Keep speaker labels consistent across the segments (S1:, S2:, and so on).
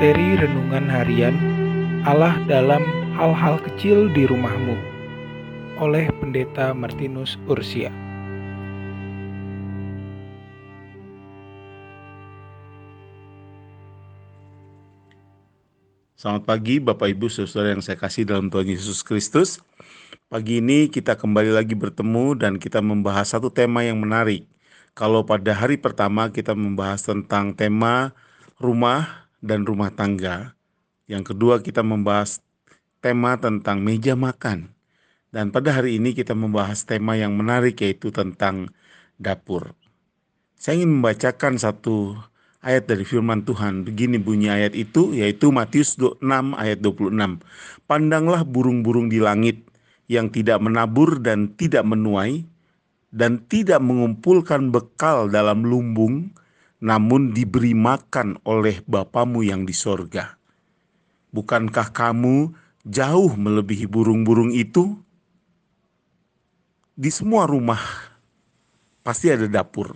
S1: Seri Renungan Harian Allah dalam Hal-Hal Kecil di Rumahmu oleh Pendeta Martinus Ursia.
S2: Selamat pagi Bapak Ibu Saudara yang saya kasih dalam Tuhan Yesus Kristus. Pagi ini kita kembali lagi bertemu dan kita membahas satu tema yang menarik. Kalau pada hari pertama kita membahas tentang tema rumah dan rumah tangga. Yang kedua kita membahas tema tentang meja makan. Dan pada hari ini kita membahas tema yang menarik yaitu tentang dapur. Saya ingin membacakan satu ayat dari firman Tuhan. Begini bunyi ayat itu yaitu Matius 6 ayat 26. Pandanglah burung-burung di langit yang tidak menabur dan tidak menuai dan tidak mengumpulkan bekal dalam lumbung namun diberi makan oleh Bapamu yang di sorga. Bukankah kamu jauh melebihi burung-burung itu? Di semua rumah pasti ada dapur,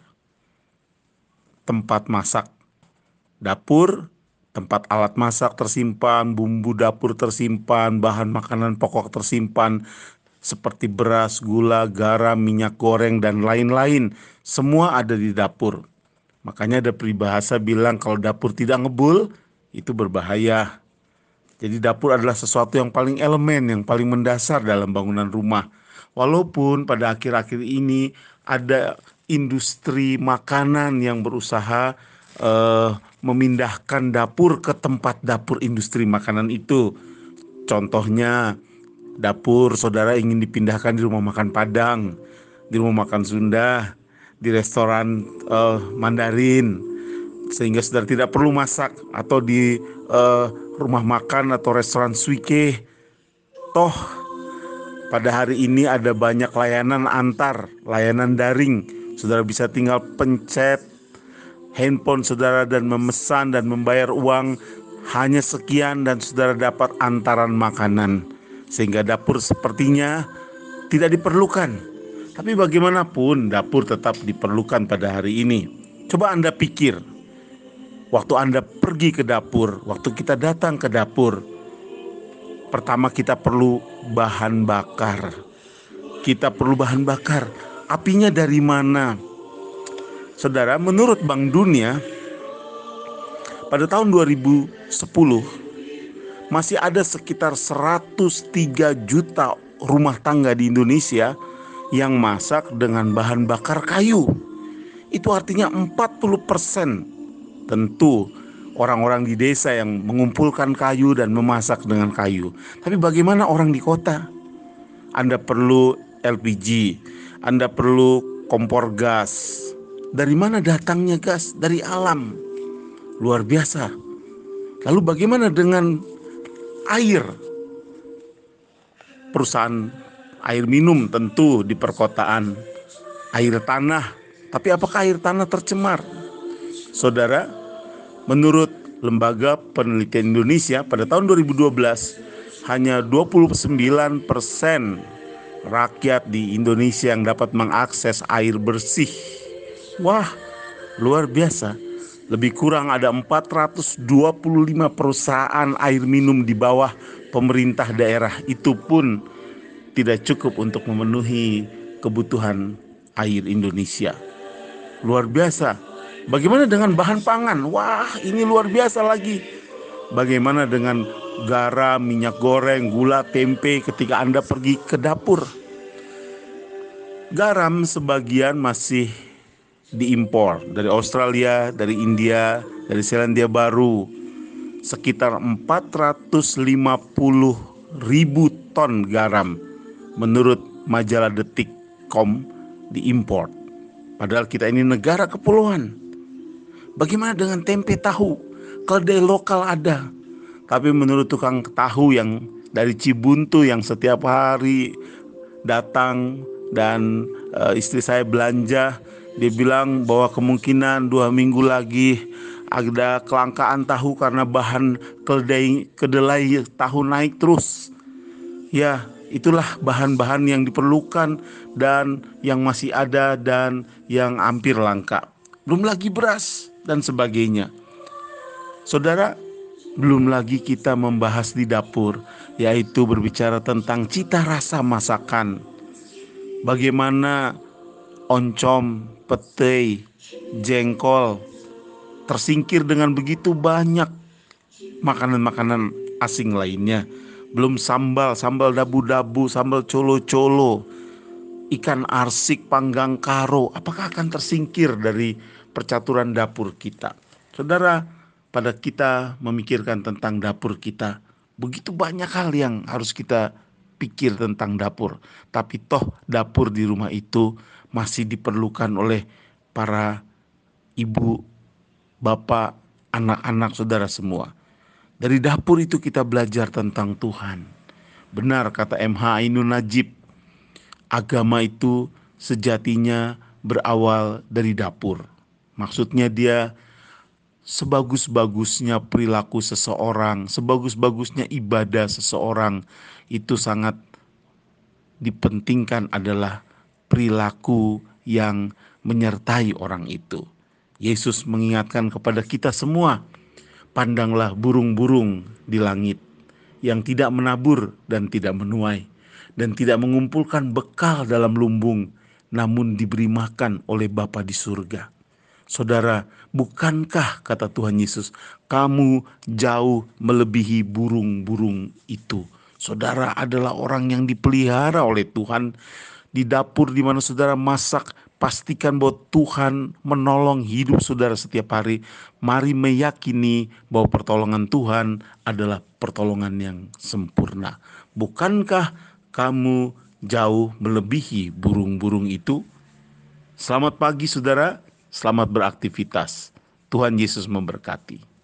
S2: tempat masak, dapur, tempat alat masak tersimpan, bumbu dapur tersimpan, bahan makanan pokok tersimpan, seperti beras, gula, garam, minyak goreng, dan lain-lain. Semua ada di dapur. Makanya ada peribahasa bilang kalau dapur tidak ngebul itu berbahaya. Jadi dapur adalah sesuatu yang paling elemen, yang paling mendasar dalam bangunan rumah. Walaupun pada akhir-akhir ini ada industri makanan yang berusaha uh, memindahkan dapur ke tempat dapur industri makanan itu. Contohnya dapur saudara ingin dipindahkan di rumah makan Padang, di rumah makan Sunda, di restoran uh, Mandarin sehingga saudara tidak perlu masak atau di uh, rumah makan atau restoran Swike toh pada hari ini ada banyak layanan antar layanan daring. Saudara bisa tinggal pencet handphone saudara dan memesan dan membayar uang hanya sekian dan saudara dapat antaran makanan. Sehingga dapur sepertinya tidak diperlukan tapi bagaimanapun dapur tetap diperlukan pada hari ini. Coba Anda pikir, waktu Anda pergi ke dapur, waktu kita datang ke dapur, pertama kita perlu bahan bakar. Kita perlu bahan bakar. Apinya dari mana? Saudara, menurut Bank Dunia, pada tahun 2010 masih ada sekitar 103 juta rumah tangga di Indonesia yang masak dengan bahan bakar kayu. Itu artinya 40% tentu orang-orang di desa yang mengumpulkan kayu dan memasak dengan kayu. Tapi bagaimana orang di kota? Anda perlu LPG, Anda perlu kompor gas. Dari mana datangnya gas? Dari alam. Luar biasa. Lalu bagaimana dengan air? Perusahaan air minum tentu di perkotaan, air tanah. Tapi apakah air tanah tercemar? Saudara, menurut Lembaga Penelitian Indonesia pada tahun 2012 hanya 29 persen rakyat di Indonesia yang dapat mengakses air bersih. Wah, luar biasa. Lebih kurang ada 425 perusahaan air minum di bawah pemerintah daerah. Itu pun tidak cukup untuk memenuhi kebutuhan air Indonesia. Luar biasa. Bagaimana dengan bahan pangan? Wah, ini luar biasa lagi. Bagaimana dengan garam, minyak goreng, gula, tempe ketika Anda pergi ke dapur? Garam sebagian masih diimpor dari Australia, dari India, dari Selandia Baru. Sekitar 450 ribu ton garam menurut majalah Detik.com diimpor. Padahal kita ini negara kepulauan. Bagaimana dengan tempe tahu? Keledai lokal ada. Tapi menurut tukang tahu yang dari Cibuntu yang setiap hari datang dan e, istri saya belanja, dia bilang bahwa kemungkinan dua minggu lagi ada kelangkaan tahu karena bahan kedelai tahu naik terus. Ya, itulah bahan-bahan yang diperlukan dan yang masih ada dan yang hampir langka. Belum lagi beras dan sebagainya. Saudara, Belum lagi kita membahas di dapur, yaitu berbicara tentang cita rasa masakan. Bagaimana oncom, petai, jengkol tersingkir dengan begitu banyak makanan-makanan asing lainnya. Belum sambal, sambal dabu-dabu, sambal colo-colo, ikan arsik, panggang karo. Apakah akan tersingkir dari percaturan dapur kita? Saudara, pada kita memikirkan tentang dapur kita. Begitu banyak hal yang harus kita pikir tentang dapur. Tapi toh dapur di rumah itu masih diperlukan oleh para ibu, bapak, anak-anak saudara semua. Dari dapur itu kita belajar tentang Tuhan. Benar kata MH Ainun Najib, agama itu sejatinya berawal dari dapur. Maksudnya dia sebagus-bagusnya perilaku seseorang, sebagus-bagusnya ibadah seseorang, itu sangat dipentingkan adalah perilaku yang menyertai orang itu. Yesus mengingatkan kepada kita semua, pandanglah burung-burung di langit yang tidak menabur dan tidak menuai dan tidak mengumpulkan bekal dalam lumbung, namun diberi makan oleh Bapa di surga. Saudara, bukankah kata Tuhan Yesus, kamu jauh melebihi burung-burung itu? Saudara adalah orang yang dipelihara oleh Tuhan. Di dapur di mana saudara masak, pastikan bahwa Tuhan menolong hidup saudara setiap hari. Mari meyakini bahwa pertolongan Tuhan adalah pertolongan yang sempurna. Bukankah kamu jauh melebihi burung-burung itu? Selamat pagi saudara. Selamat beraktivitas. Tuhan Yesus memberkati.